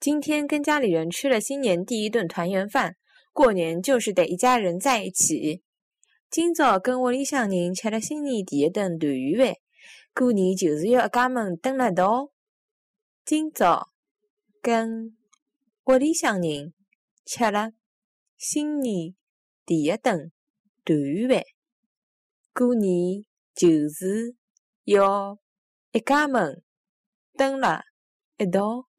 今天跟家里人吃了新年第一顿团圆饭。过年就是得一家人在一起。今早跟屋里向人吃了新年第一顿团圆饭。过年就是要一家门蹲了一道。今早跟屋里向人吃了新年第一顿团圆饭。过年就是要一家门蹲了一道。